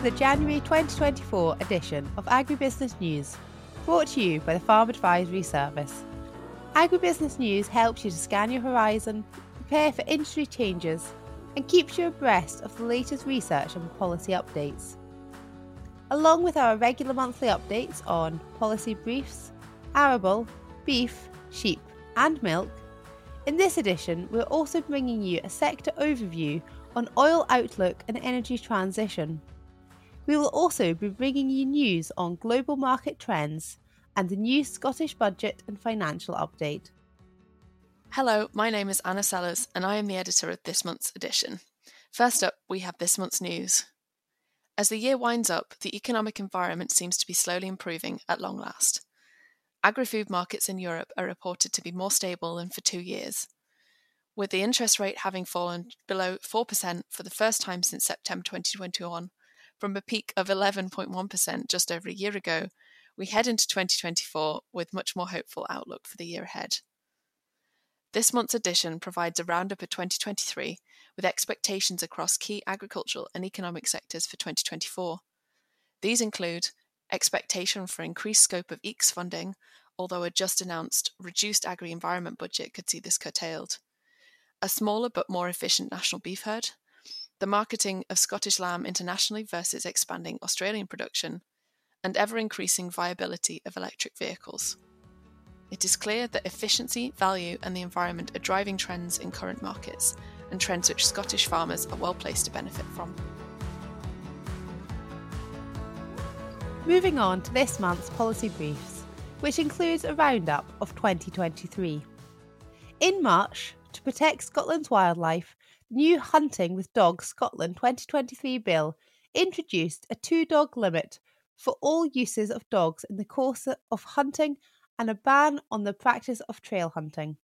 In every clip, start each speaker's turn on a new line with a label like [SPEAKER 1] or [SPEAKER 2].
[SPEAKER 1] to the January 2024 edition of Agribusiness News, brought to you by the Farm Advisory Service. Agribusiness News helps you to scan your horizon, prepare for industry changes, and keeps you abreast of the latest research and policy updates. Along with our regular monthly updates on policy briefs, arable, beef, sheep, and milk, in this edition we're also bringing you a sector overview on oil outlook and energy transition. We will also be bringing you news on global market trends and the new Scottish budget and financial update.
[SPEAKER 2] Hello, my name is Anna Sellers and I am the editor of this month's edition. First up, we have this month's news. As the year winds up, the economic environment seems to be slowly improving at long last. Agri food markets in Europe are reported to be more stable than for two years with the interest rate having fallen below 4% for the first time since September 2021, from a peak of 11.1% just over a year ago, we head into 2024 with much more hopeful outlook for the year ahead. This month's edition provides a roundup of 2023 with expectations across key agricultural and economic sectors for 2024. These include expectation for increased scope of AECS funding, although a just announced reduced agri environment budget could see this curtailed a smaller but more efficient national beef herd, the marketing of Scottish lamb internationally versus expanding Australian production, and ever increasing viability of electric vehicles. It is clear that efficiency, value, and the environment are driving trends in current markets, and trends which Scottish farmers are well placed to benefit from.
[SPEAKER 1] Moving on to this month's policy briefs, which includes a roundup of 2023. In March, to protect Scotland's wildlife, new Hunting with Dogs Scotland 2023 bill introduced a two dog limit for all uses of dogs in the course of hunting and a ban on the practice of trail hunting.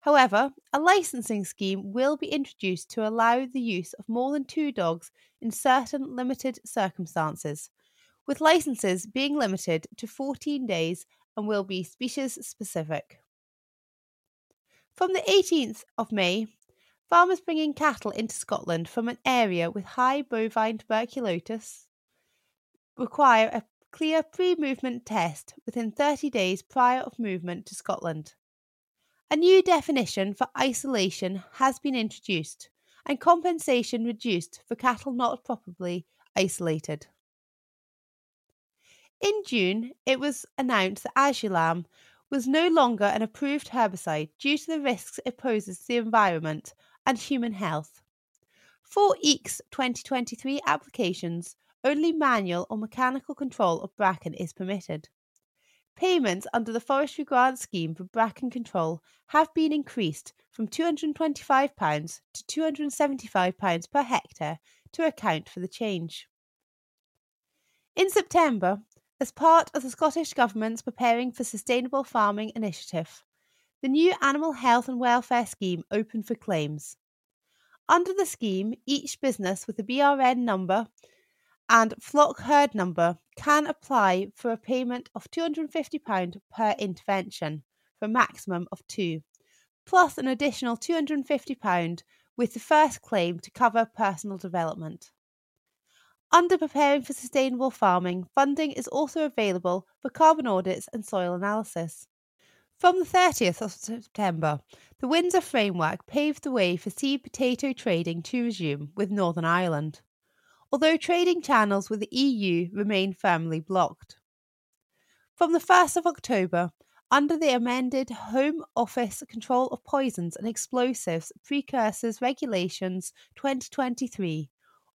[SPEAKER 1] However, a licensing scheme will be introduced to allow the use of more than two dogs in certain limited circumstances, with licenses being limited to 14 days and will be species specific. From the 18th of May, farmers bringing cattle into Scotland from an area with high bovine tuberculosis require a clear pre movement test within 30 days prior of movement to Scotland. A new definition for isolation has been introduced and compensation reduced for cattle not properly isolated. In June, it was announced that Asulam was no longer an approved herbicide due to the risks it poses to the environment and human health. For AECS 2023 applications, only manual or mechanical control of bracken is permitted. Payments under the Forestry Grant Scheme for bracken control have been increased from £225 to £275 per hectare to account for the change. In September, as part of the Scottish Government's Preparing for Sustainable Farming initiative, the new Animal Health and Welfare Scheme opened for claims. Under the scheme, each business with a BRN number and flock herd number can apply for a payment of £250 per intervention for a maximum of two, plus an additional £250 with the first claim to cover personal development. Under Preparing for Sustainable Farming, funding is also available for carbon audits and soil analysis. From the 30th of September, the Windsor framework paved the way for seed potato trading to resume with Northern Ireland, although trading channels with the EU remain firmly blocked. From the 1st of October, under the amended Home Office Control of Poisons and Explosives Precursors Regulations 2023,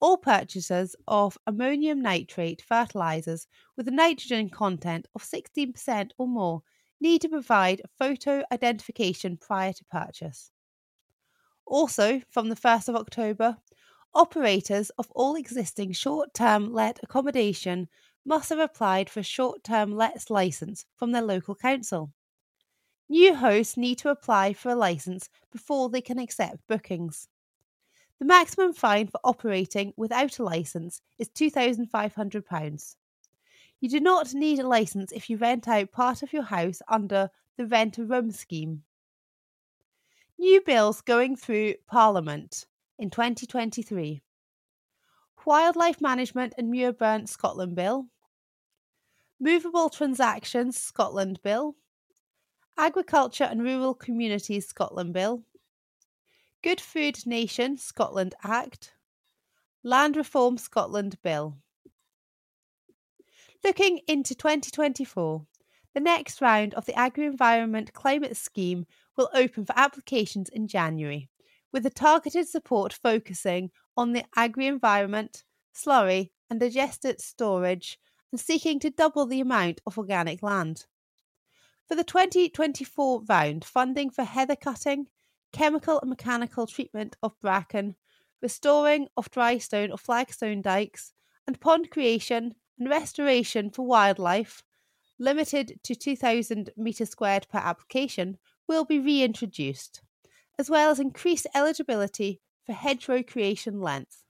[SPEAKER 1] all purchasers of ammonium nitrate fertilizers with a nitrogen content of 16% or more need to provide photo identification prior to purchase. Also, from the 1st of October, operators of all existing short term let accommodation must have applied for a short term let license from their local council. New hosts need to apply for a license before they can accept bookings. The maximum fine for operating without a licence is £2,500. You do not need a licence if you rent out part of your house under the Rent a Room scheme. New bills going through Parliament in 2023. Wildlife Management and Muirburn Scotland Bill, Movable Transactions Scotland Bill, Agriculture and Rural Communities Scotland Bill, Good Food Nation Scotland Act, Land Reform Scotland Bill. Looking into 2024, the next round of the Agri Environment Climate Scheme will open for applications in January, with the targeted support focusing on the agri environment, slurry, and digestate storage, and seeking to double the amount of organic land. For the 2024 round, funding for heather cutting, chemical and mechanical treatment of bracken, restoring of dry stone or flagstone dikes, and pond creation and restoration for wildlife, limited to 2,000 metres squared per application, will be reintroduced, as well as increased eligibility for hedgerow creation length.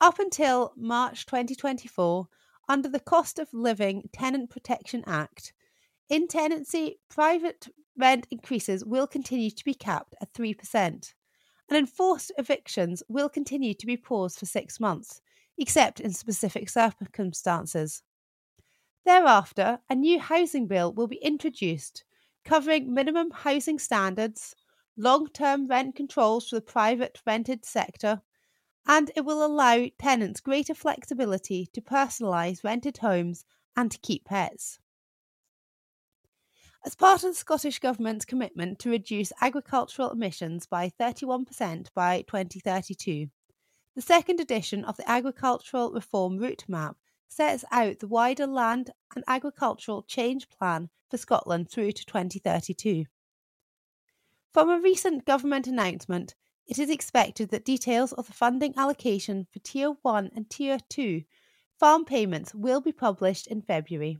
[SPEAKER 1] Up until March 2024, under the Cost of Living Tenant Protection Act, in tenancy, private rent increases will continue to be capped at 3%, and enforced evictions will continue to be paused for six months, except in specific circumstances. Thereafter, a new housing bill will be introduced covering minimum housing standards, long term rent controls for the private rented sector, and it will allow tenants greater flexibility to personalise rented homes and to keep pets. As part of the Scottish Government's commitment to reduce agricultural emissions by 31% by 2032, the second edition of the Agricultural Reform Route Map sets out the wider land and agricultural change plan for Scotland through to 2032. From a recent government announcement, it is expected that details of the funding allocation for Tier 1 and Tier 2 farm payments will be published in February.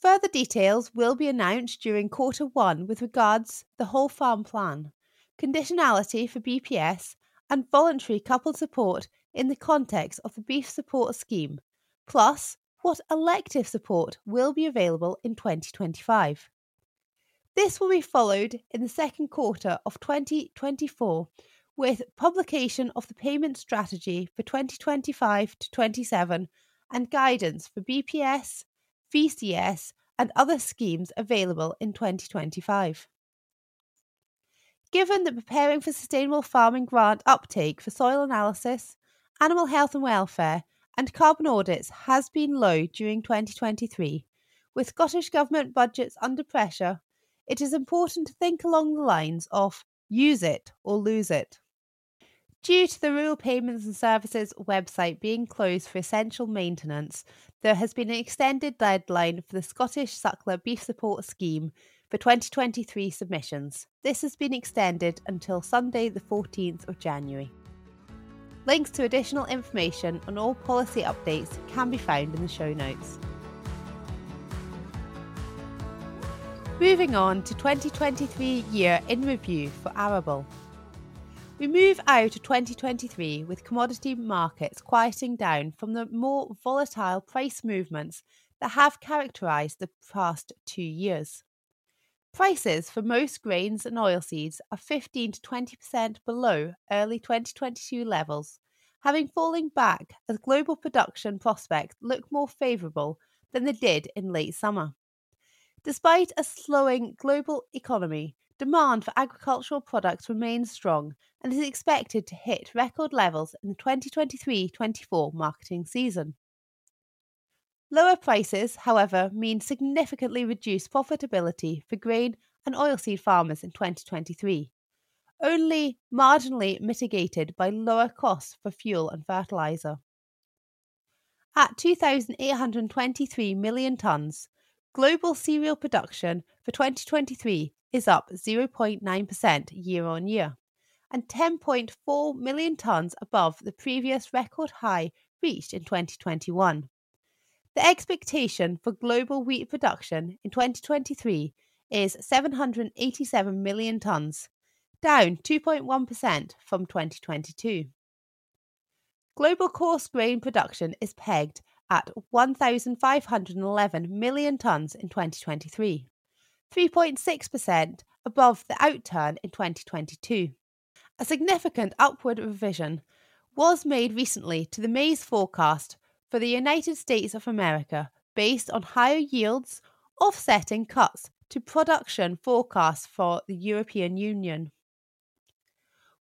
[SPEAKER 1] Further details will be announced during quarter 1 with regards the whole farm plan, conditionality for BPS and voluntary coupled support in the context of the beef support scheme, plus what elective support will be available in 2025. This will be followed in the second quarter of 2024 with publication of the payment strategy for 2025 to 27 and guidance for BPS, VCS, and other schemes available in 2025. Given that preparing for sustainable farming grant uptake for soil analysis, animal health and welfare, and carbon audits has been low during 2023, with Scottish Government budgets under pressure, it is important to think along the lines of use it or lose it. Due to the Rural Payments and Services website being closed for essential maintenance, there has been an extended deadline for the Scottish Suckler Beef Support Scheme for 2023 submissions. This has been extended until Sunday, the 14th of January. Links to additional information on all policy updates can be found in the show notes. Moving on to 2023 year in review for Arable. We move out of 2023 with commodity markets quieting down from the more volatile price movements that have characterised the past two years. Prices for most grains and oilseeds are 15 to 20% below early 2022 levels, having fallen back as global production prospects look more favourable than they did in late summer. Despite a slowing global economy, demand for agricultural products remains strong and is expected to hit record levels in the 2023 24 marketing season. Lower prices, however, mean significantly reduced profitability for grain and oilseed farmers in 2023, only marginally mitigated by lower costs for fuel and fertiliser. At 2,823 million tonnes, global cereal production for 2023 is up 0.9% year on year and 10.4 million tonnes above the previous record high reached in 2021. The expectation for global wheat production in 2023 is 787 million tonnes, down 2.1% from 2022. Global coarse grain production is pegged at 1,511 million tonnes in 2023, 3.6% above the outturn in 2022. A significant upward revision was made recently to the maize forecast for the United States of America based on higher yields offsetting cuts to production forecasts for the European Union.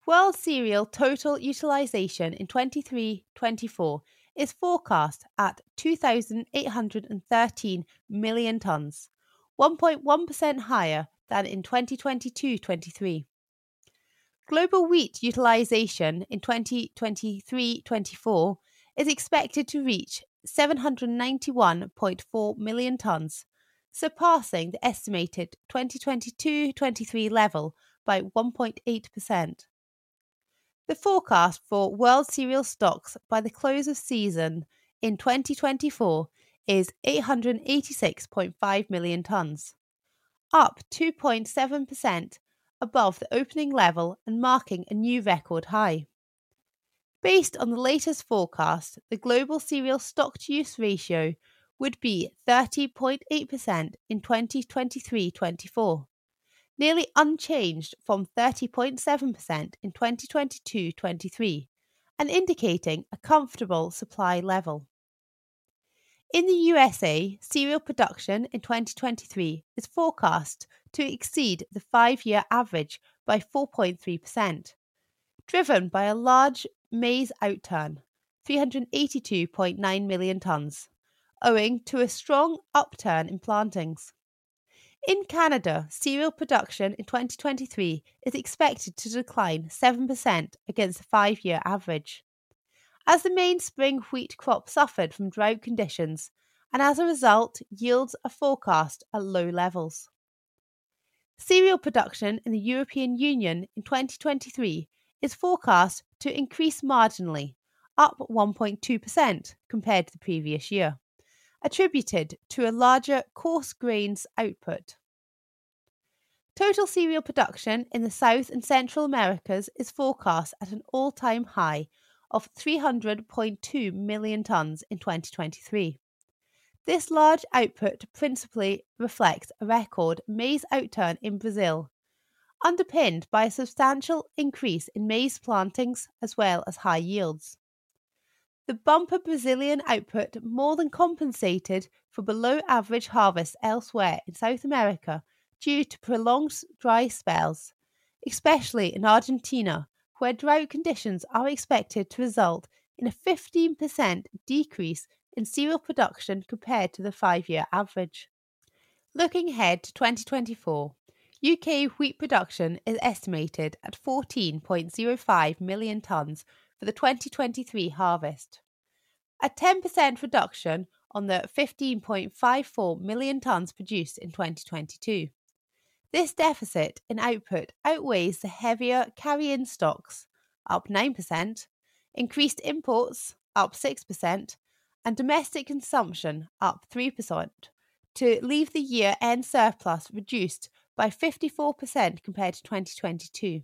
[SPEAKER 1] World cereal total utilisation in 23 24 is forecast at 2,813 million tonnes, 1.1% higher than in 2022 23. Global wheat utilisation in 2023 24 is expected to reach 791.4 million tonnes, surpassing the estimated 2022 23 level by 1.8%. The forecast for world cereal stocks by the close of season in 2024 is 886.5 million tonnes, up 2.7% above the opening level and marking a new record high. Based on the latest forecast, the global cereal stock to use ratio would be 30.8% in 2023 24 nearly unchanged from 30.7% in 2022 23, and indicating a comfortable supply level. In the USA, cereal production in 2023 is forecast to exceed the five year average by 4.3%, driven by a large maize outturn, 382.9 million tonnes, owing to a strong upturn in plantings. In Canada, cereal production in 2023 is expected to decline 7% against the five year average. As the main spring wheat crop suffered from drought conditions, and as a result, yields are forecast at low levels. Cereal production in the European Union in 2023 is forecast to increase marginally, up 1.2% compared to the previous year attributed to a larger coarse grains output. Total cereal production in the South and Central Americas is forecast at an all time high of 300.2 million tonnes in 2023. This large output principally reflects a record maize outturn in Brazil, underpinned by a substantial increase in maize plantings as well as high yields. The bumper Brazilian output more than compensated for below average harvests elsewhere in South America due to prolonged dry spells, especially in Argentina, where drought conditions are expected to result in a 15% decrease in cereal production compared to the five year average. Looking ahead to 2024, UK wheat production is estimated at 14.05 million tonnes for the 2023 harvest. A 10% reduction on the 15.54 million tonnes produced in 2022. This deficit in output outweighs the heavier carry in stocks, up 9%, increased imports, up 6%, and domestic consumption, up 3%, to leave the year end surplus reduced by 54% compared to 2022.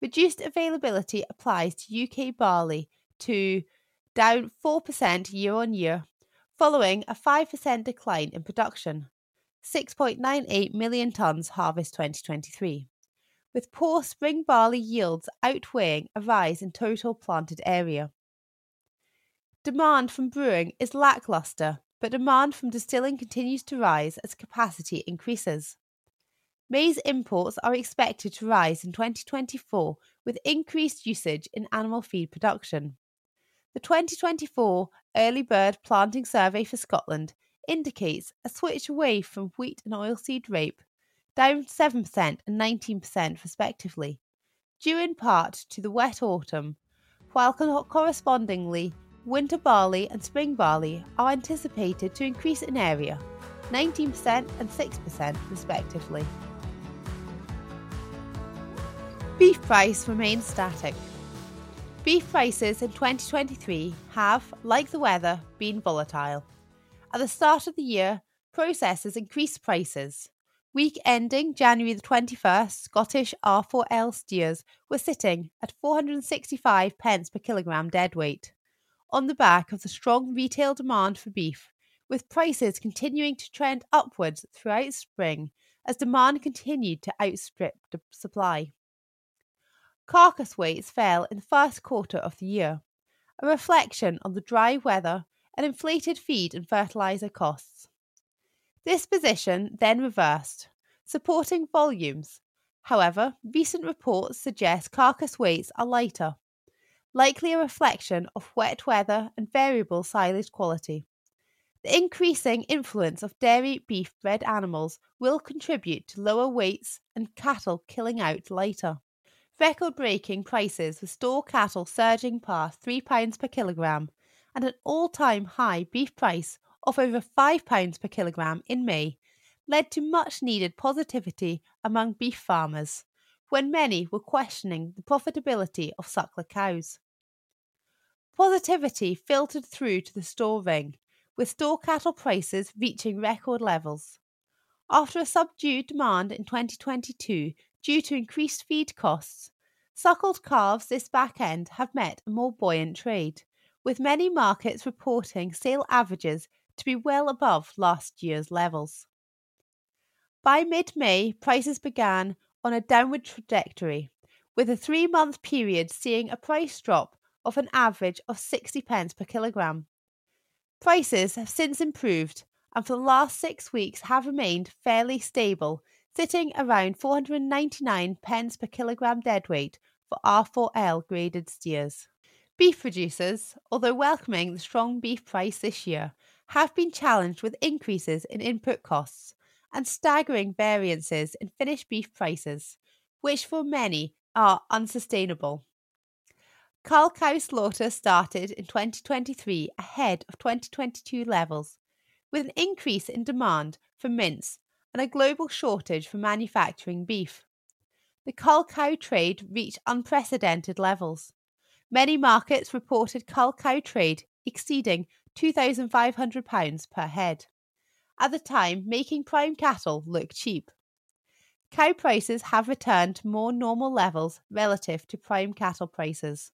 [SPEAKER 1] Reduced availability applies to UK barley to down 4% year on year, following a 5% decline in production, 6.98 million tonnes harvest 2023, with poor spring barley yields outweighing a rise in total planted area. Demand from brewing is lackluster, but demand from distilling continues to rise as capacity increases. Maize imports are expected to rise in 2024 with increased usage in animal feed production. The 2024 Early Bird Planting Survey for Scotland indicates a switch away from wheat and oilseed rape, down 7% and 19% respectively, due in part to the wet autumn, while correspondingly winter barley and spring barley are anticipated to increase in area, 19% and 6% respectively. Beef price remains static. Beef prices in 2023 have, like the weather, been volatile. At the start of the year, processors increased prices. Week ending January the 21st, Scottish R4L steers were sitting at 465 pence per kilogram deadweight, on the back of the strong retail demand for beef, with prices continuing to trend upwards throughout spring as demand continued to outstrip supply. Carcass weights fell in the first quarter of the year, a reflection on the dry weather and inflated feed and fertiliser costs. This position then reversed, supporting volumes. However, recent reports suggest carcass weights are lighter, likely a reflection of wet weather and variable silage quality. The increasing influence of dairy beef bred animals will contribute to lower weights and cattle killing out later. Record breaking prices with store cattle surging past £3 per kilogram and an all time high beef price of over £5 per kilogram in May led to much needed positivity among beef farmers when many were questioning the profitability of suckler cows. Positivity filtered through to the store ring, with store cattle prices reaching record levels. After a subdued demand in 2022 due to increased feed costs, suckled calves this back end have met a more buoyant trade, with many markets reporting sale averages to be well above last year's levels. By mid May, prices began on a downward trajectory, with a three month period seeing a price drop of an average of 60 pence per kilogram. Prices have since improved and for the last six weeks have remained fairly stable, sitting around 499 pence per kilogram deadweight for R4L graded steers. Beef producers, although welcoming the strong beef price this year, have been challenged with increases in input costs and staggering variances in finished beef prices, which for many are unsustainable. Cull cow slaughter started in 2023 ahead of 2022 levels, with an increase in demand for mince and a global shortage for manufacturing beef. The cull cow trade reached unprecedented levels. Many markets reported cull cow trade exceeding £2,500 per head at the time making prime cattle look cheap. Cow prices have returned to more normal levels relative to prime cattle prices.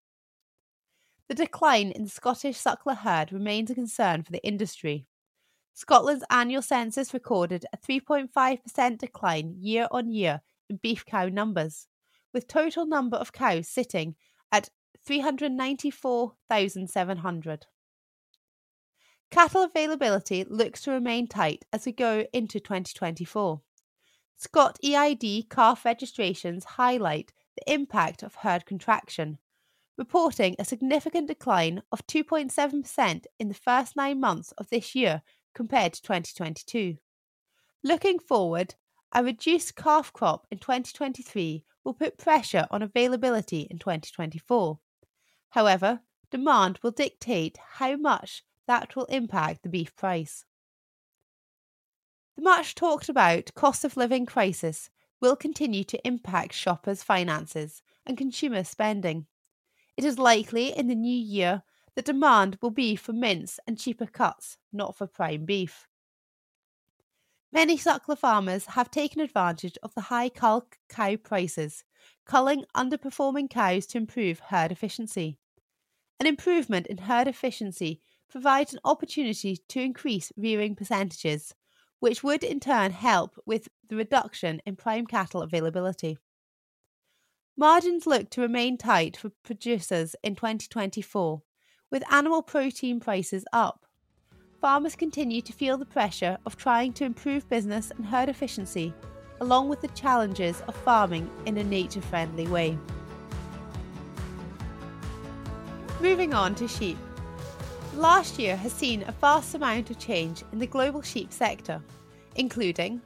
[SPEAKER 1] The decline in the Scottish suckler herd remains a concern for the industry. Scotland's annual census recorded a 3.5% decline year on year in beef cow numbers, with total number of cows sitting at 394,700. Cattle availability looks to remain tight as we go into 2024. ScotEID calf registrations highlight the impact of herd contraction, reporting a significant decline of 2.7% in the first nine months of this year compared to 2022. Looking forward, a reduced calf crop in 2023 will put pressure on availability in 2024. However, demand will dictate how much that will impact the beef price. The much talked about cost of living crisis will continue to impact shoppers' finances and consumer spending. It is likely in the new year that demand will be for mince and cheaper cuts, not for prime beef. Many suckler farmers have taken advantage of the high cull cow prices, culling underperforming cows to improve herd efficiency. An improvement in herd efficiency provides an opportunity to increase rearing percentages, which would in turn help with the reduction in prime cattle availability. Margins look to remain tight for producers in 2024, with animal protein prices up. Farmers continue to feel the pressure of trying to improve business and herd efficiency, along with the challenges of farming in a nature friendly way. Moving on to sheep last year has seen a vast amount of change in the global sheep sector, including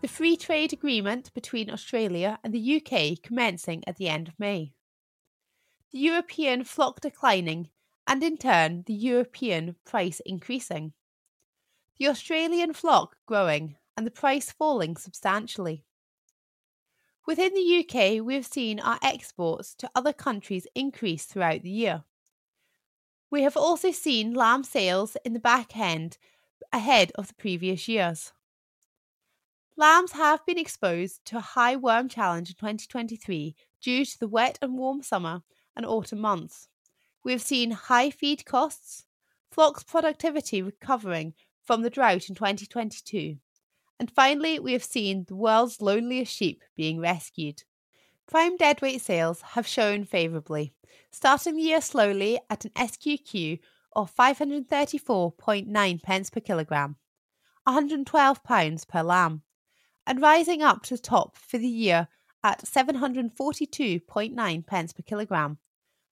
[SPEAKER 1] the free trade agreement between Australia and the UK commencing at the end of May, the European flock declining, and in turn the European price increasing, the Australian flock growing, and the price falling substantially. Within the UK, we have seen our exports to other countries increase throughout the year. We have also seen lamb sales in the back end ahead of the previous years. Lambs have been exposed to a high worm challenge in 2023 due to the wet and warm summer and autumn months. We have seen high feed costs, flocks productivity recovering from the drought in 2022, and finally, we have seen the world's loneliest sheep being rescued. Prime deadweight sales have shown favourably, starting the year slowly at an SQQ of 534.9 pence per kilogram, £112 per lamb, and rising up to the top for the year at 742.9 pence per kilogram,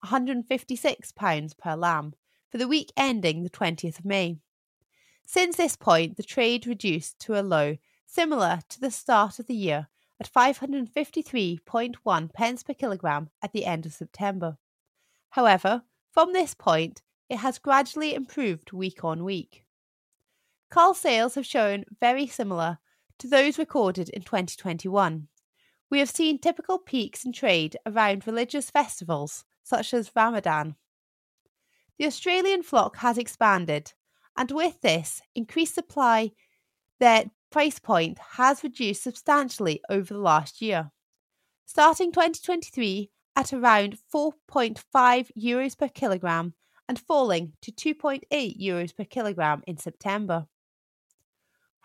[SPEAKER 1] £156 per lamb, for the week ending the 20th of May. Since this point, the trade reduced to a low similar to the start of the year at 553.1 pence per kilogram at the end of September. However, from this point, it has gradually improved week on week. Car sales have shown very similar to those recorded in 2021. We have seen typical peaks in trade around religious festivals such as Ramadan. The Australian flock has expanded, and with this increased supply, their price point has reduced substantially over the last year. Starting 2023 at around 4.5 euros per kilogram and falling to 2.8 euros per kilogram in September.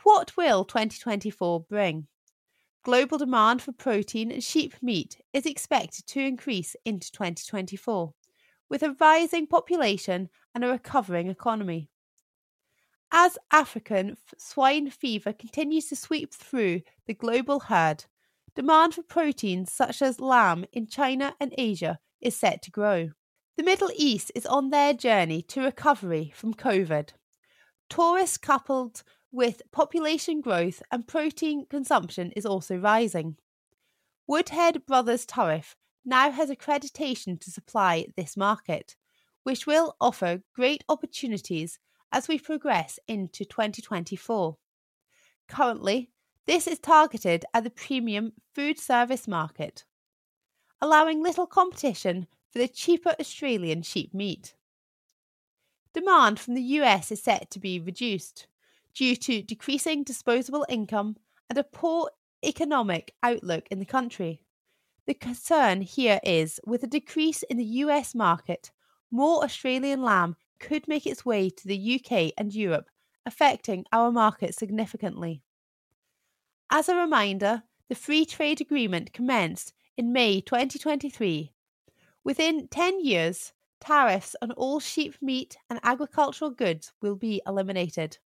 [SPEAKER 1] What will 2024 bring? Global demand for protein and sheep meat is expected to increase into 2024, with a rising population and a recovering economy. As African swine fever continues to sweep through the global herd, demand for proteins such as lamb in China and Asia is set to grow. The Middle East is on their journey to recovery from COVID. Tourists coupled with population growth and protein consumption is also rising. Woodhead Brothers Turriff now has accreditation to supply this market, which will offer great opportunities as we progress into 2024. Currently, this is targeted at the premium food service market, allowing little competition for the cheaper Australian sheep meat. Demand from the US is set to be reduced due to decreasing disposable income and a poor economic outlook in the country. The concern here is with a decrease in the US market, more Australian lamb could make its way to the UK and Europe, affecting our market significantly. As a reminder, the Free Trade Agreement commenced in May 2023. Within 10 years, tariffs on all sheep meat and agricultural goods will be eliminated.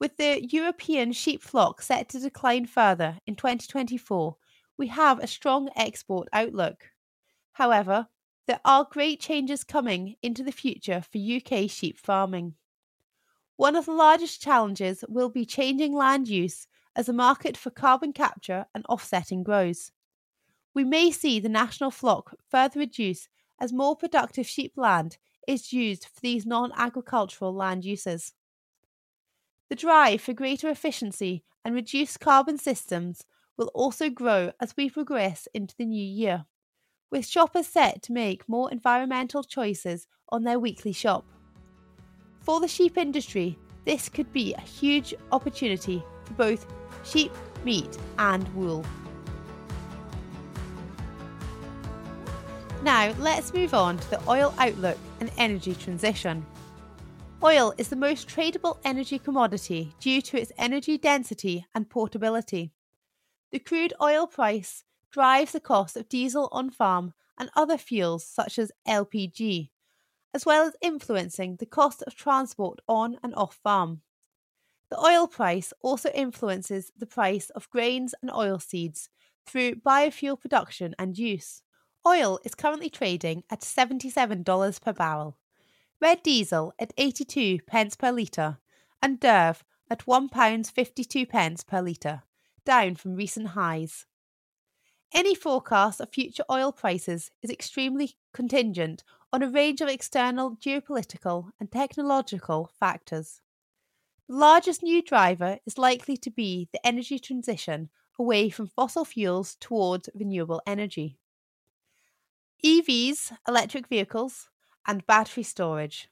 [SPEAKER 1] With the European sheep flock set to decline further in 2024, we have a strong export outlook. However, there are great changes coming into the future for UK sheep farming. One of the largest challenges will be changing land use as the market for carbon capture and offsetting grows. We may see the national flock further reduce as more productive sheep land is used for these non agricultural land uses. The drive for greater efficiency and reduced carbon systems will also grow as we progress into the new year with shoppers set to make more environmental choices on their weekly shop. For the sheep industry, this could be a huge opportunity for both sheep, meat, and wool. Now, let's move on to the oil outlook and energy transition. Oil is the most tradable energy commodity due to its energy density and portability. The crude oil price drives the cost of diesel on farm and other fuels such as LPG, as well as influencing the cost of transport on and off farm. The oil price also influences the price of grains and oilseeds through biofuel production and use. Oil is currently trading at $77 per barrel, red diesel at 82 pence per litre, and DERV at £1.52 pence per litre, down from recent highs. Any forecast of future oil prices is extremely contingent on a range of external geopolitical and technological factors. The largest new driver is likely to be the energy transition away from fossil fuels towards renewable energy. EVs, electric vehicles, and battery storage.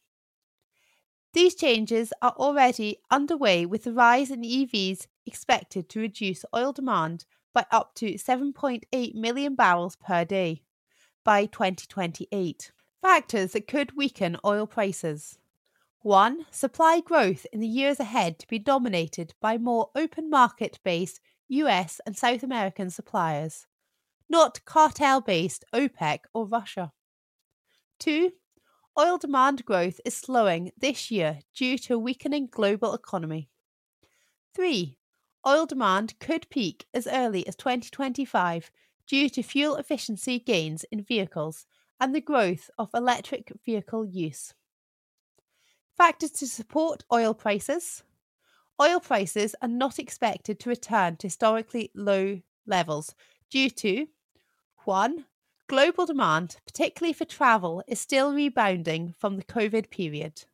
[SPEAKER 1] These changes are already underway with the rise in EVs expected to reduce oil demand by up to 7.8 million barrels per day by 2028. Factors that could weaken oil prices. 1. Supply growth in the years ahead to be dominated by more open market based US and South American suppliers. not cartel based OPEC or Russia. 2. Oil demand growth is slowing this year due to a weakening global economy. 3. Oil demand could peak as early as 2025 due to fuel efficiency gains in vehicles and the growth of electric vehicle use. Factors to support oil prices. Oil prices are not expected to return to historically low levels due to 1. Global demand, particularly for travel, is still rebounding from the COVID period.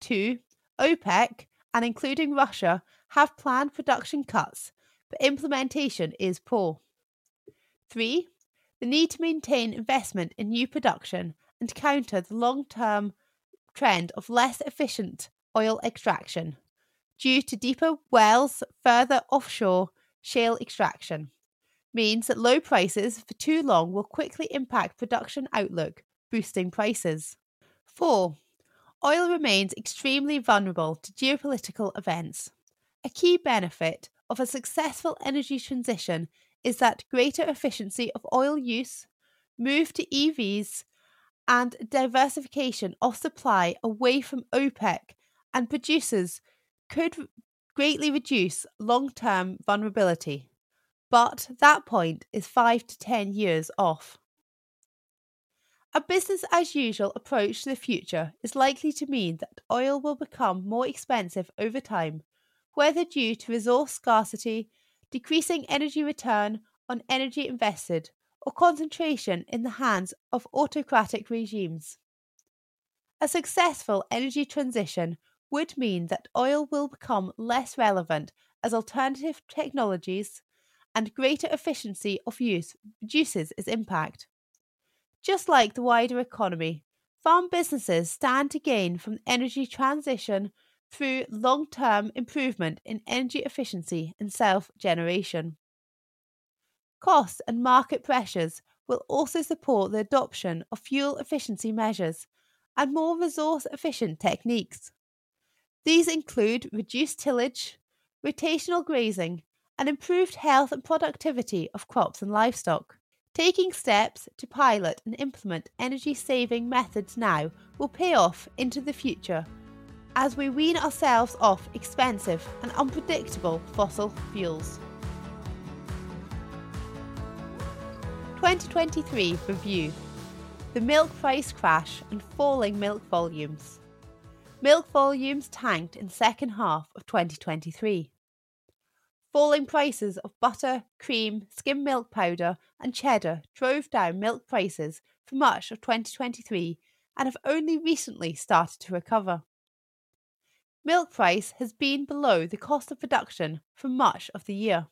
[SPEAKER 1] 2. OPEC, and including Russia, have planned production cuts, but implementation is poor. 3. The need to maintain investment in new production and counter the long term trend of less efficient oil extraction due to deeper wells further offshore shale extraction means that low prices for too long will quickly impact production outlook, boosting prices. 4. Oil remains extremely vulnerable to geopolitical events. A key benefit of a successful energy transition is that greater efficiency of oil use, move to EVs, and diversification of supply away from OPEC and producers could greatly reduce long term vulnerability. But that point is 5 to 10 years off. A business as usual approach to the future is likely to mean that oil will become more expensive over time, whether due to resource scarcity, decreasing energy return on energy invested, or concentration in the hands of autocratic regimes. A successful energy transition would mean that oil will become less relevant as alternative technologies and greater efficiency of use reduces its impact. Just like the wider economy, farm businesses stand to gain from the energy transition through long term improvement in energy efficiency and self generation. Costs and market pressures will also support the adoption of fuel efficiency measures and more resource efficient techniques. These include reduced tillage, rotational grazing, and improved health and productivity of crops and livestock. Taking steps to pilot and implement energy saving methods now will pay off into the future as we wean ourselves off expensive and unpredictable fossil fuels. 2023 Review The milk price crash and falling milk volumes. Milk volumes tanked in second half of 2023. Falling prices of butter, cream, skim milk powder, and cheddar drove down milk prices for much of 2023 and have only recently started to recover. Milk price has been below the cost of production for much of the year.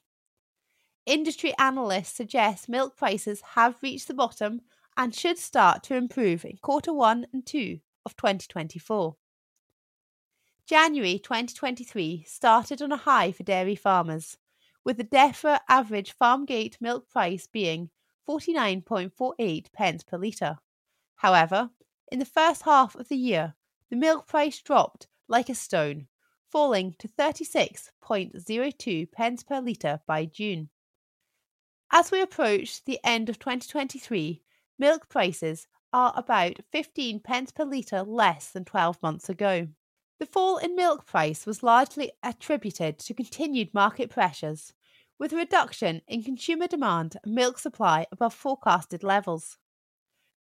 [SPEAKER 1] Industry analysts suggest milk prices have reached the bottom and should start to improve in quarter 1 and 2 of 2024. January 2023 started on a high for dairy farmers, with the DEFRA average farm gate milk price being 49.48 pence per litre. However, in the first half of the year, the milk price dropped like a stone, falling to 36.02 pence per litre by June. As we approach the end of 2023, milk prices are about 15 pence per litre less than 12 months ago. The fall in milk price was largely attributed to continued market pressures, with a reduction in consumer demand and milk supply above forecasted levels.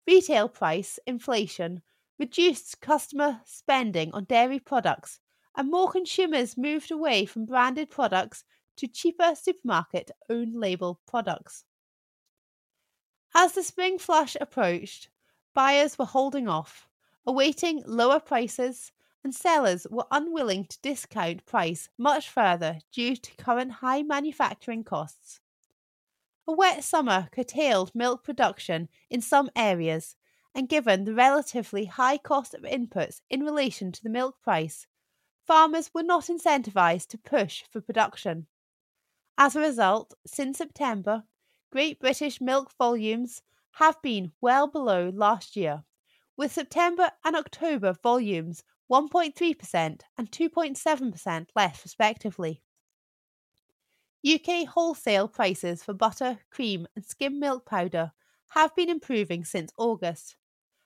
[SPEAKER 1] Retail price inflation reduced customer spending on dairy products, and more consumers moved away from branded products to cheaper supermarket own label products. As the spring flush approached, buyers were holding off, awaiting lower prices, and sellers were unwilling to discount price much further due to current high manufacturing costs. A wet summer curtailed milk production in some areas, and given the relatively high cost of inputs in relation to the milk price, farmers were not incentivized to push for production. As a result, since September, Great British milk volumes have been well below last year, with September and October volumes 1.3% and 2.7% less, respectively. UK wholesale prices for butter, cream, and skim milk powder have been improving since August,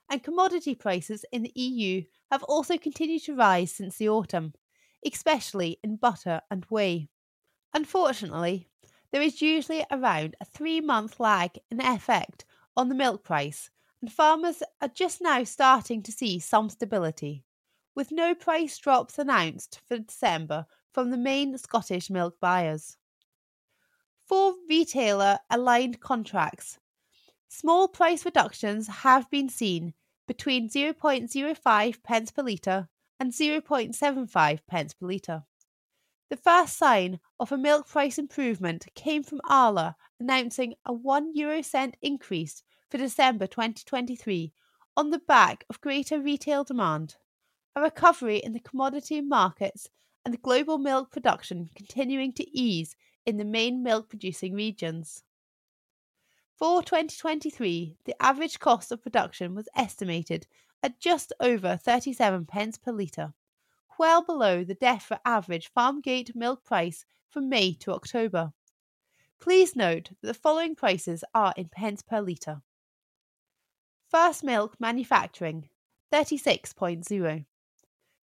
[SPEAKER 1] and commodity prices in the EU have also continued to rise since the autumn, especially in butter and whey. Unfortunately, there is usually around a three month lag in effect on the milk price, and farmers are just now starting to see some stability, with no price drops announced for December from the main Scottish milk buyers. For retailer aligned contracts, small price reductions have been seen between 0.05 pence per litre and 0.75 pence per litre. The first sign of a milk price improvement came from Arla announcing a 1 euro cent increase for December 2023 on the back of greater retail demand, a recovery in the commodity markets, and global milk production continuing to ease in the main milk producing regions. For 2023, the average cost of production was estimated at just over 37 pence per litre, well below the DEFRA average farmgate milk price from May to October. Please note that the following prices are in pence per litre. First Milk Manufacturing 36.0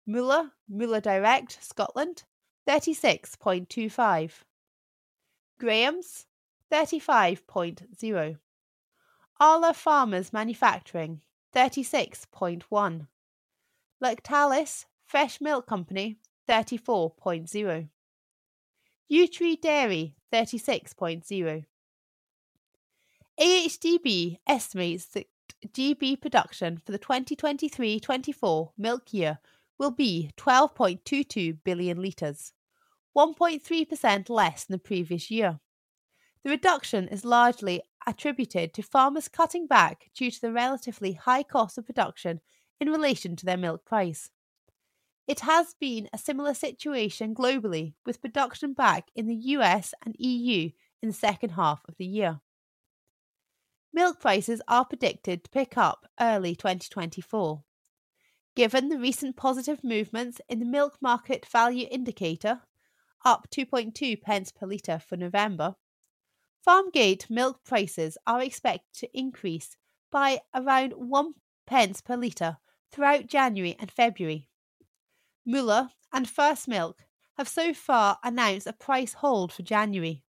[SPEAKER 1] Muller, Muller Direct, Scotland 36.25 Graham's 35.0 Arla Farmers Manufacturing 36.1 Lactalis Fresh Milk Company 34.0 Yew Tree Dairy 36.0 AHDB estimates that GB production for the 2023-24 milk year will be 12.22 billion litres, 1.3% less than the previous year. The reduction is largely attributed to farmers cutting back due to the relatively high cost of production in relation to their milk price. It has been a similar situation globally, with production back in the US and EU in the second half of the year. Milk prices are predicted to pick up early 2024. Given the recent positive movements in the milk market value indicator, up 2.2 pence per litre for November, Farmgate milk prices are expected to increase by around 1 pence per litre throughout January and February. Muller and First Milk have so far announced a price hold for January.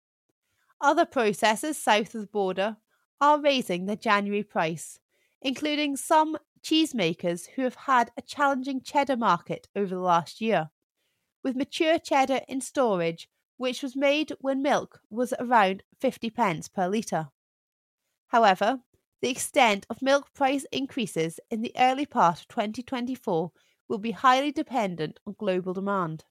[SPEAKER 1] Other processors south of the border are raising their January price, including some cheesemakers who have had a challenging cheddar market over the last year, with mature cheddar in storage which was made when milk was around 50 pence per litre. However, the extent of milk price increases in the early part of 2024 will be highly dependent on global demand.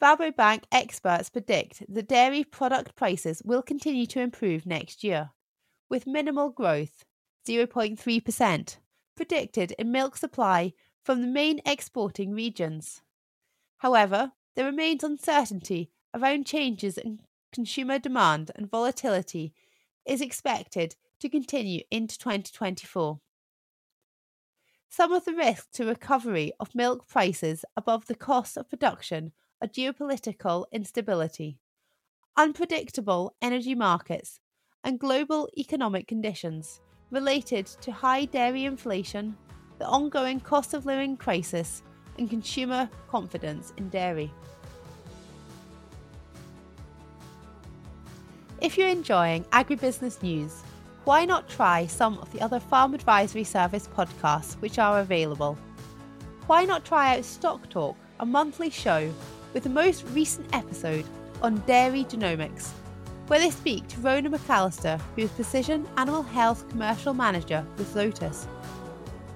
[SPEAKER 1] Rabobank experts predict that dairy product prices will continue to improve next year, with minimal growth, 0.3%, predicted in milk supply from the main exporting regions. However, there remains uncertainty around changes in consumer demand and volatility is expected to continue into 2024. Some of the risks to recovery of milk prices above the cost of production are geopolitical instability, unpredictable energy markets, and global economic conditions related to high dairy inflation, the ongoing cost of living crisis, and consumer confidence in dairy. If you're enjoying agribusiness news, why not try some of the other Farm Advisory Service podcasts which are available? Why not try out Stock Talk, a monthly show with the most recent episode on dairy genomics, where they speak to Rona McAllister, who is Precision Animal Health Commercial Manager with Lotus.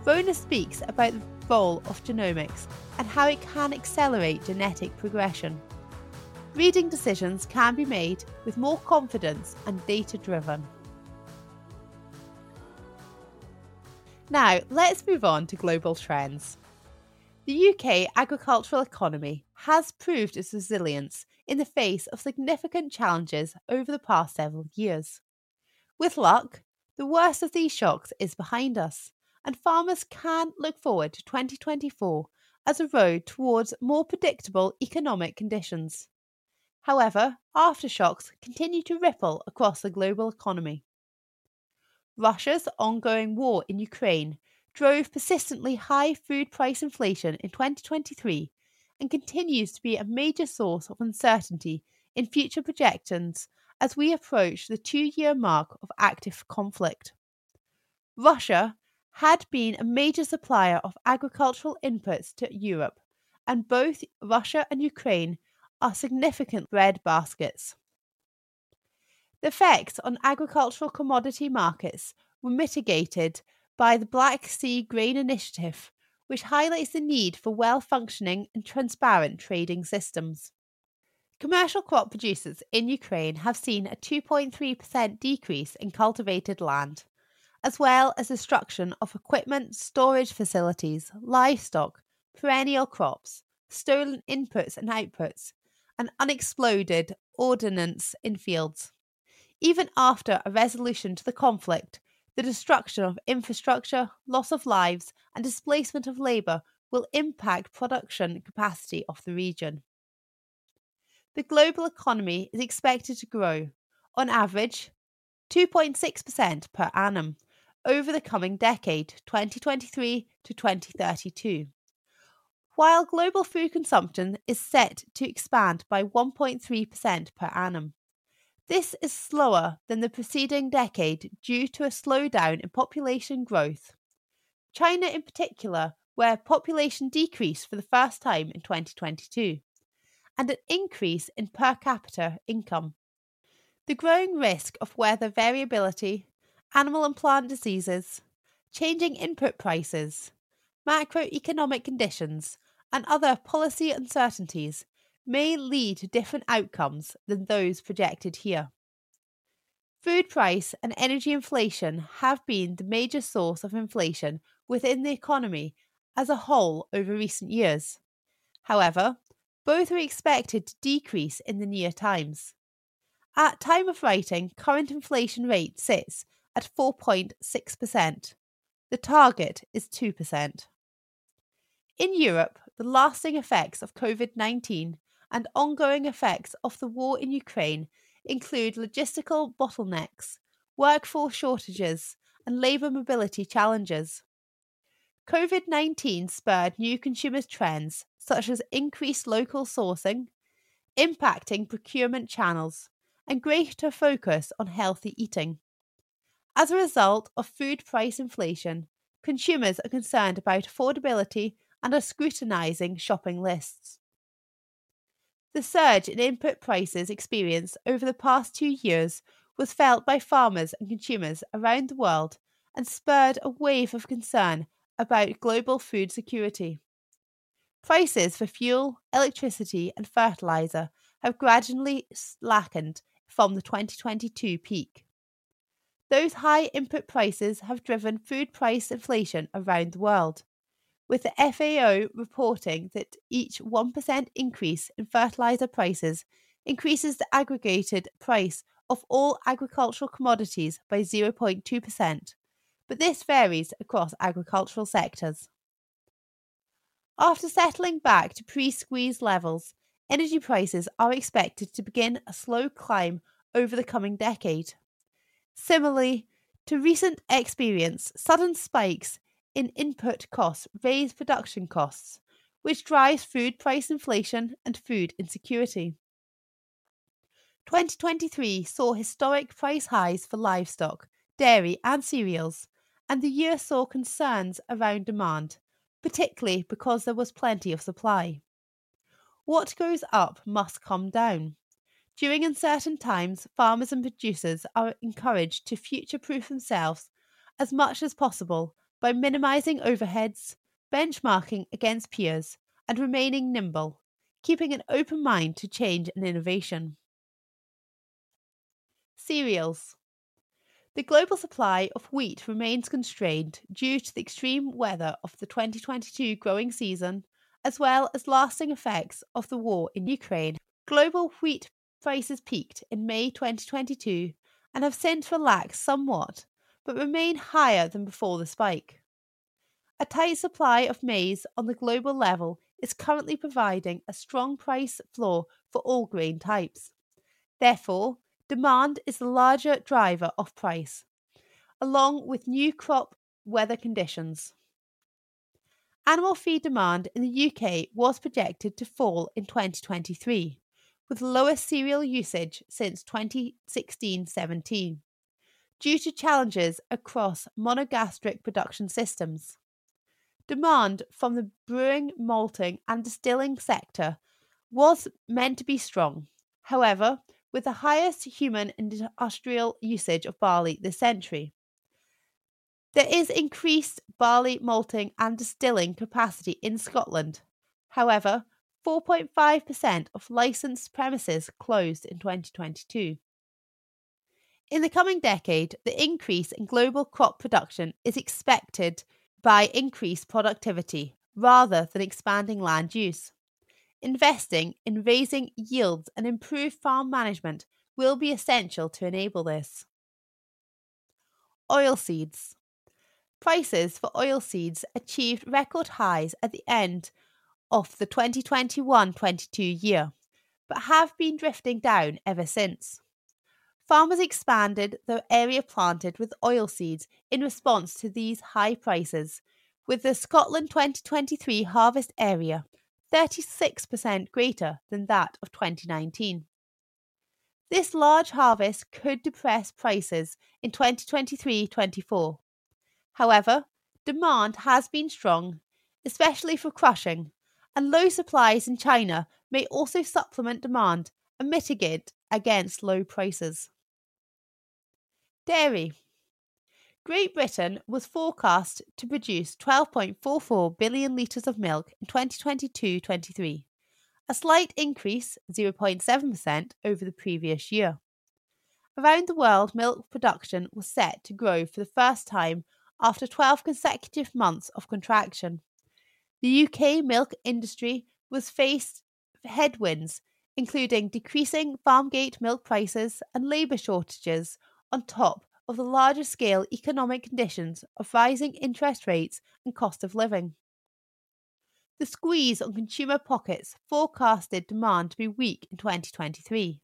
[SPEAKER 1] Rona speaks about the role of genomics and how it can accelerate genetic progression. Reading decisions can be made with more confidence and data driven. Now, let's move on to global trends. The UK agricultural economy has proved its resilience in the face of significant challenges over the past several years. With luck, the worst of these shocks is behind us, and farmers can look forward to 2024 as a road towards more predictable economic conditions. However, aftershocks continue to ripple across the global economy. Russia's ongoing war in Ukraine drove persistently high food price inflation in 2023 and continues to be a major source of uncertainty in future projections as we approach the two year mark of active conflict. Russia had been a major supplier of agricultural inputs to Europe, and both Russia and Ukraine are significant bread baskets. The effects on agricultural commodity markets were mitigated by the Black Sea Grain Initiative, which highlights the need for well functioning and transparent trading systems. Commercial crop producers in Ukraine have seen a 2.3% decrease in cultivated land, as well as destruction of equipment, storage facilities, livestock, perennial crops, stolen inputs and outputs, and unexploded ordnance in fields. Even after a resolution to the conflict, the destruction of infrastructure, loss of lives, and displacement of labour will impact production capacity of the region. The global economy is expected to grow, on average, 2.6% per annum over the coming decade, 2023 to 2032. While global food consumption is set to expand by 1.3% per annum. This is slower than the preceding decade due to a slowdown in population growth. China, in particular, where population decreased for the first time in 2022, and an increase in per capita income. The growing risk of weather variability, animal and plant diseases, changing input prices, macroeconomic conditions, and other policy uncertainties may lead to different outcomes than those projected here. Food price and energy inflation have been the major source of inflation within the economy as a whole over recent years. However, both are expected to decrease in the near times. At time of writing, current inflation rate sits at 4.6%. The target is 2%. In Europe, the lasting effects of COVID 19 and ongoing effects of the war in Ukraine include logistical bottlenecks, workforce shortages, and labour mobility challenges. COVID 19 spurred new consumer trends such as increased local sourcing, impacting procurement channels, and greater focus on healthy eating. As a result of food price inflation, consumers are concerned about affordability and are scrutinising shopping lists. The surge in input prices experienced over the past two years was felt by farmers and consumers around the world and spurred a wave of concern about global food security. Prices for fuel, electricity, and fertilizer have gradually slackened from the 2022 peak. Those high input prices have driven food price inflation around the world with the FAO reporting that each 1% increase in fertilizer prices increases the aggregated price of all agricultural commodities by 0.2%, but this varies across agricultural sectors. After settling back to pre squeeze levels, energy prices are expected to begin a slow climb over the coming decade. Similarly to recent experience, sudden spikes in input costs raise production costs, which drives food price inflation and food insecurity. 2023 saw historic price highs for livestock, dairy, and cereals, and the year saw concerns around demand, particularly because there was plenty of supply. What goes up must come down. During uncertain times, farmers and producers are encouraged to future proof themselves as much as possible by minimizing overheads, benchmarking against peers, and remaining nimble, keeping an open mind to change and innovation. Cereals. The global supply of wheat remains constrained due to the extreme weather of the 2022 growing season, as well as lasting effects of the war in Ukraine. Global wheat prices peaked in May 2022 and have since relaxed somewhat but remain higher than before the spike. A tight supply of maize on the global level is currently providing a strong price floor for all grain types. Therefore, demand is the larger driver of price, along with new crop weather conditions. Animal feed demand in the UK was projected to fall in 2023, with lowest cereal usage since 2016 17, due to challenges across monogastric production systems. Demand from the brewing, malting, and distilling sector was meant to be strong. However, with the highest human and industrial usage of barley this century, there is increased barley malting and distilling capacity in Scotland. However, 4.5% of licensed premises closed in 2022. In the coming decade, the increase in global crop production is expected by increased productivity rather than expanding land use. Investing in raising yields and improved farm management will be essential to enable this. Oilseeds. Prices for oilseeds achieved record highs at the end of the 2021 22 year, but have been drifting down ever since. Farmers expanded the area planted with oilseeds in response to these high prices, with the Scotland 2023 harvest area 36% greater than that of 2019. This large harvest could depress prices in 2023 24. However, demand has been strong, especially for crushing, and low supplies in China may also supplement demand and mitigate against low prices. Dairy. Great Britain was forecast to produce 12.44 billion litres of milk in 2022 23, a slight increase, 0.7%, over the previous year. Around the world, milk production was set to grow for the first time after 12 consecutive months of contraction. The UK milk industry was faced headwinds, including decreasing farmgate milk prices and labour shortages on top of the larger scale economic conditions of rising interest rates and cost of living. The squeeze on consumer pockets forecasted demand to be weak in 2023.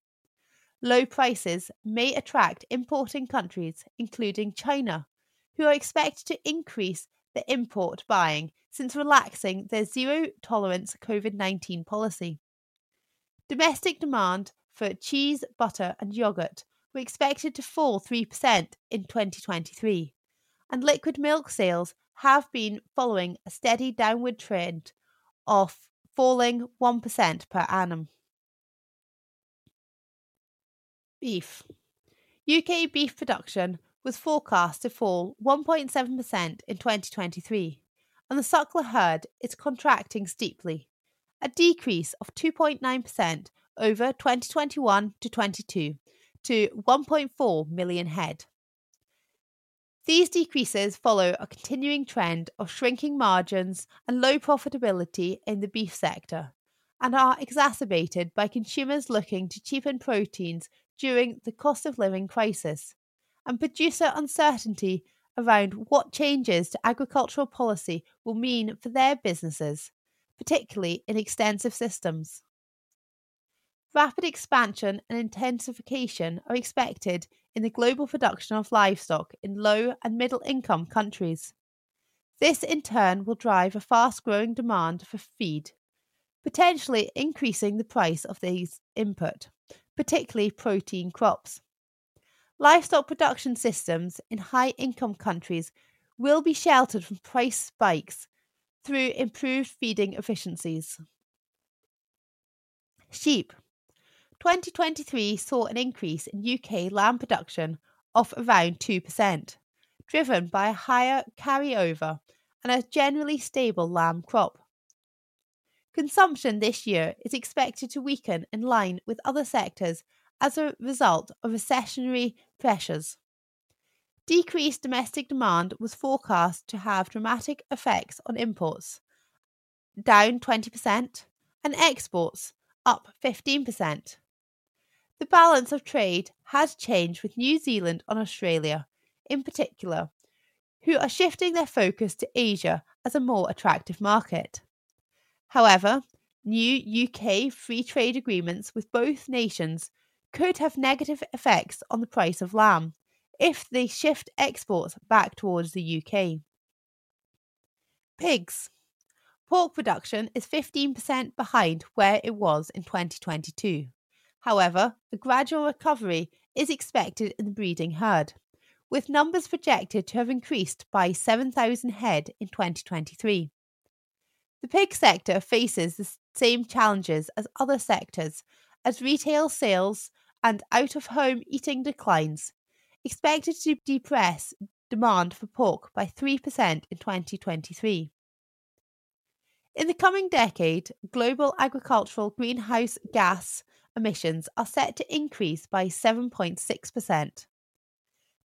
[SPEAKER 1] Low prices may attract importing countries, including China, who are expected to increase their import buying since relaxing their zero tolerance COVID 19 policy. Domestic demand for cheese, butter, and yogurt were expected to fall 3% in 2023, and liquid milk sales have been following a steady downward trend of falling 1% per annum. Beef. UK beef production was forecast to fall 1.7% in 2023, and the suckler herd is contracting steeply, a decrease of 2.9% over 2021 to 22 to 1.4 million head. These decreases follow a continuing trend of shrinking margins and low profitability in the beef sector and are exacerbated by consumers looking to cheapen proteins during the cost of living crisis and producer uncertainty around what changes to agricultural policy will mean for their businesses, particularly in extensive systems. Rapid expansion and intensification are expected in the global production of livestock in low and middle income countries. This in turn will drive a fast growing demand for feed, potentially increasing the price of these input, particularly protein crops. Livestock production systems in high income countries will be sheltered from price spikes through improved feeding efficiencies. Sheep 2023 saw an increase in UK lamb production of around 2%, driven by a higher carryover and a generally stable lamb crop. Consumption this year is expected to weaken in line with other sectors as a result of recessionary pressures. Decreased domestic demand was forecast to have dramatic effects on imports, down 20%, and exports, up 15%. The balance of trade has changed with New Zealand and Australia, in particular, who are shifting their focus to Asia as a more attractive market. However, New UK free trade agreements with both nations could have negative effects on the price of lamb if they shift exports back towards the UK. Pigs. Pork production is 15% behind where it was in 2022. However, a gradual recovery is expected in the breeding herd, with numbers projected to have increased by 7,000 head in 2023. The pig sector faces the same challenges as other sectors as retail sales and out of home eating declines, expected to depress demand for pork by 3% in 2023. In the coming decade, global agricultural greenhouse gas emissions are set to increase by 7.6%.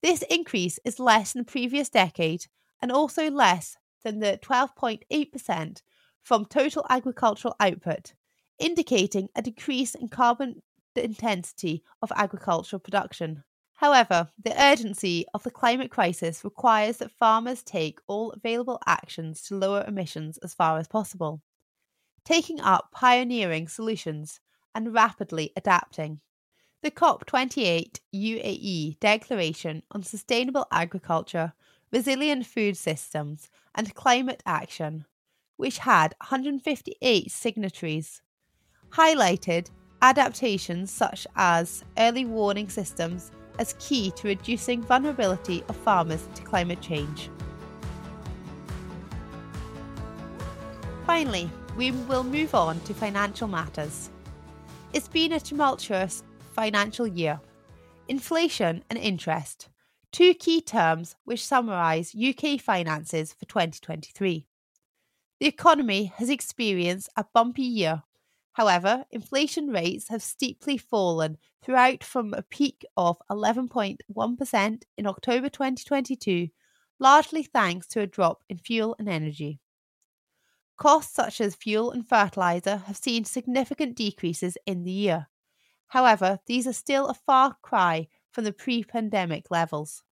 [SPEAKER 1] This increase is less than the previous decade and also less than the 12.8% from total agricultural output, indicating a decrease in carbon intensity of agricultural production. However, the urgency of the climate crisis requires that farmers take all available actions to lower emissions as far as possible, taking up pioneering solutions and rapidly adapting. The COP28 UAE Declaration on Sustainable Agriculture, Resilient Food Systems and Climate Action, which had 158 signatories, highlighted adaptations such as early warning systems as key to reducing vulnerability of farmers to climate change. Finally, we will move on to financial matters. It's been a tumultuous financial year. Inflation and interest, two key terms which summarise UK finances for 2023. The economy has experienced a bumpy year However, inflation rates have steeply fallen throughout from a peak of 11.1% in October 2022, largely thanks to a drop in fuel and energy. Costs such as fuel and fertiliser have seen significant decreases in the year. However, these are still a far cry from the pre pandemic levels.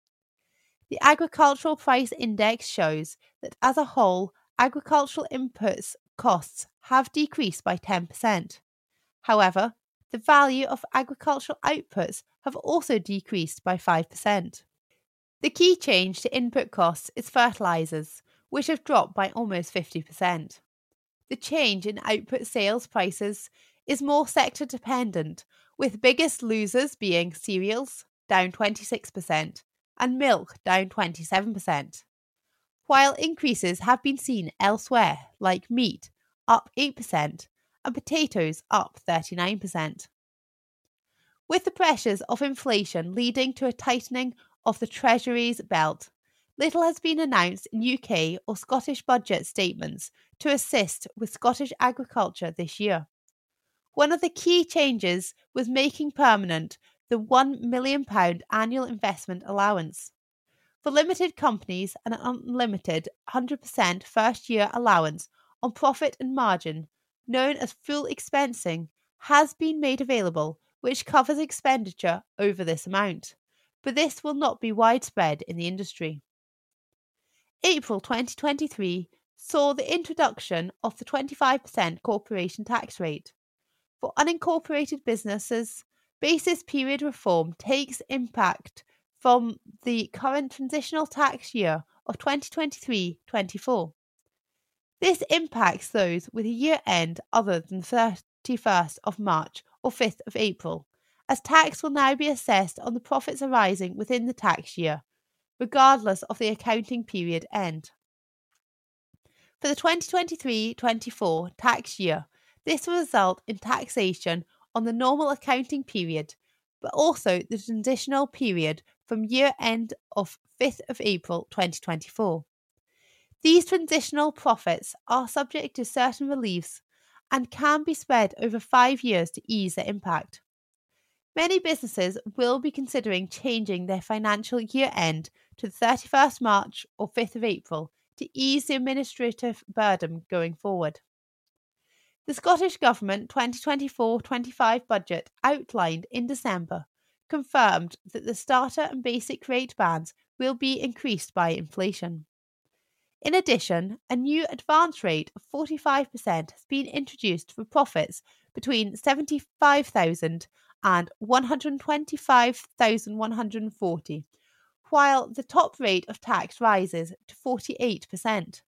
[SPEAKER 1] The Agricultural Price Index shows that as a whole, agricultural inputs costs have decreased by 10%. However, the value of agricultural outputs have also decreased by 5%. The key change to input costs is fertilisers, which have dropped by almost 50%. The change in output sales prices is more sector dependent, with biggest losers being cereals, down 26%, and milk, down 27%. While increases have been seen elsewhere, like meat, up 8%, and potatoes up 39%. With the pressures of inflation leading to a tightening of the Treasury's belt, little has been announced in UK or Scottish budget statements to assist with Scottish agriculture this year. One of the key changes was making permanent the £1 million annual investment allowance. For limited companies, an unlimited 100% first year allowance on profit and margin, known as full expensing, has been made available, which covers expenditure over this amount, but this will not be widespread in the industry. April 2023 saw the introduction of the 25% corporation tax rate. For unincorporated businesses, basis period reform takes impact from the current transitional tax year of 2023 24. This impacts those with a year end other than 31st of March or 5th of April, as tax will now be assessed on the profits arising within the tax year, regardless of the accounting period end. For the 2023 24 tax year, this will result in taxation on the normal accounting period, but also the transitional period from year end of 5th of April 2024. These transitional profits are subject to certain reliefs and can be spread over five years to ease their impact. Many businesses will be considering changing their financial year end to the 31st March or 5th of April to ease the administrative burden going forward. The Scottish Government 2024 25 budget outlined in December confirmed that the starter and basic rate bands will be increased by inflation. In addition, a new advance rate of 45% has been introduced for profits between 75,000 and 125,140, while the top rate of tax rises to 48%.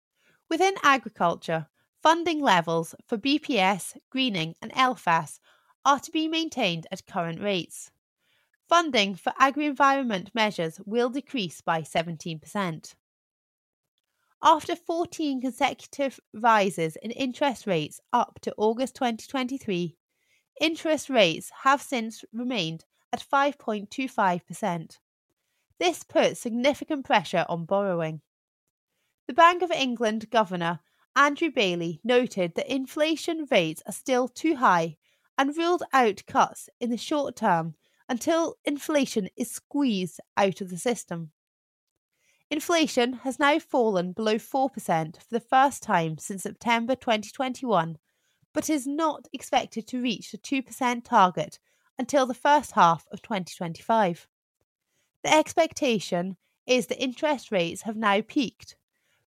[SPEAKER 1] Within agriculture, funding levels for BPS, greening, and LFASS are to be maintained at current rates. Funding for agri environment measures will decrease by 17%. After 14 consecutive rises in interest rates up to August 2023, interest rates have since remained at 5.25%. This puts significant pressure on borrowing. The Bank of England Governor Andrew Bailey noted that inflation rates are still too high and ruled out cuts in the short term until inflation is squeezed out of the system. Inflation has now fallen below 4% for the first time since September 2021, but is not expected to reach the 2% target until the first half of 2025. The expectation is that interest rates have now peaked,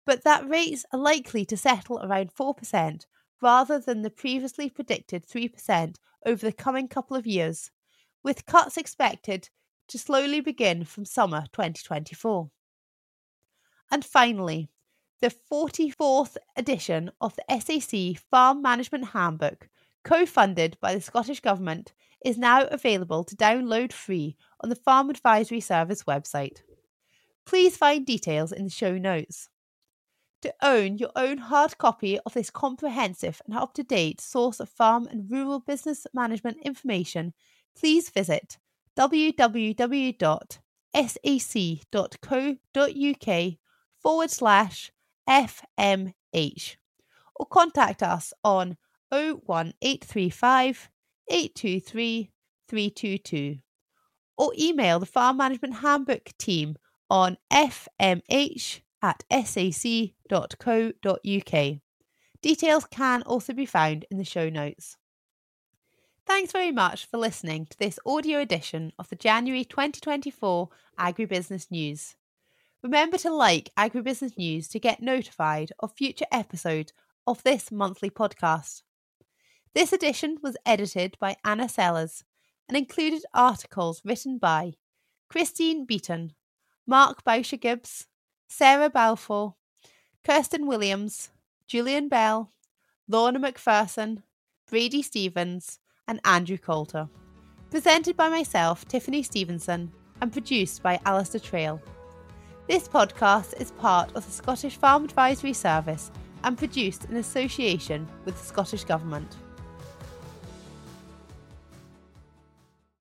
[SPEAKER 1] but that rates are likely to settle around 4% rather than the previously predicted 3% over the coming couple of years, with cuts expected to slowly begin from summer 2024. And finally, the 44th edition of the SAC Farm Management Handbook, co funded by the Scottish Government, is now available to download free on the Farm Advisory Service website. Please find details in the show notes. To own your own hard copy of this comprehensive and up to date source of farm and rural business management information, please visit www.sac.co.uk forward slash FMH or contact us on 01835 823 322 or email the Farm Management Handbook team on fmh at sac.co.uk. Details can also be found in the show notes. Thanks very much for listening to this audio edition of the January 2024 Agribusiness News. Remember to like Agribusiness News to get notified of future episodes of this monthly podcast. This edition was edited by Anna Sellers and included articles written by Christine Beaton, Mark Boucher Gibbs, Sarah Balfour, Kirsten Williams, Julian Bell, Lorna McPherson, Brady Stevens, and Andrew Coulter. Presented by myself, Tiffany Stevenson, and produced by Alistair Trail. This podcast is part of the Scottish Farm Advisory Service and produced in association with the Scottish Government.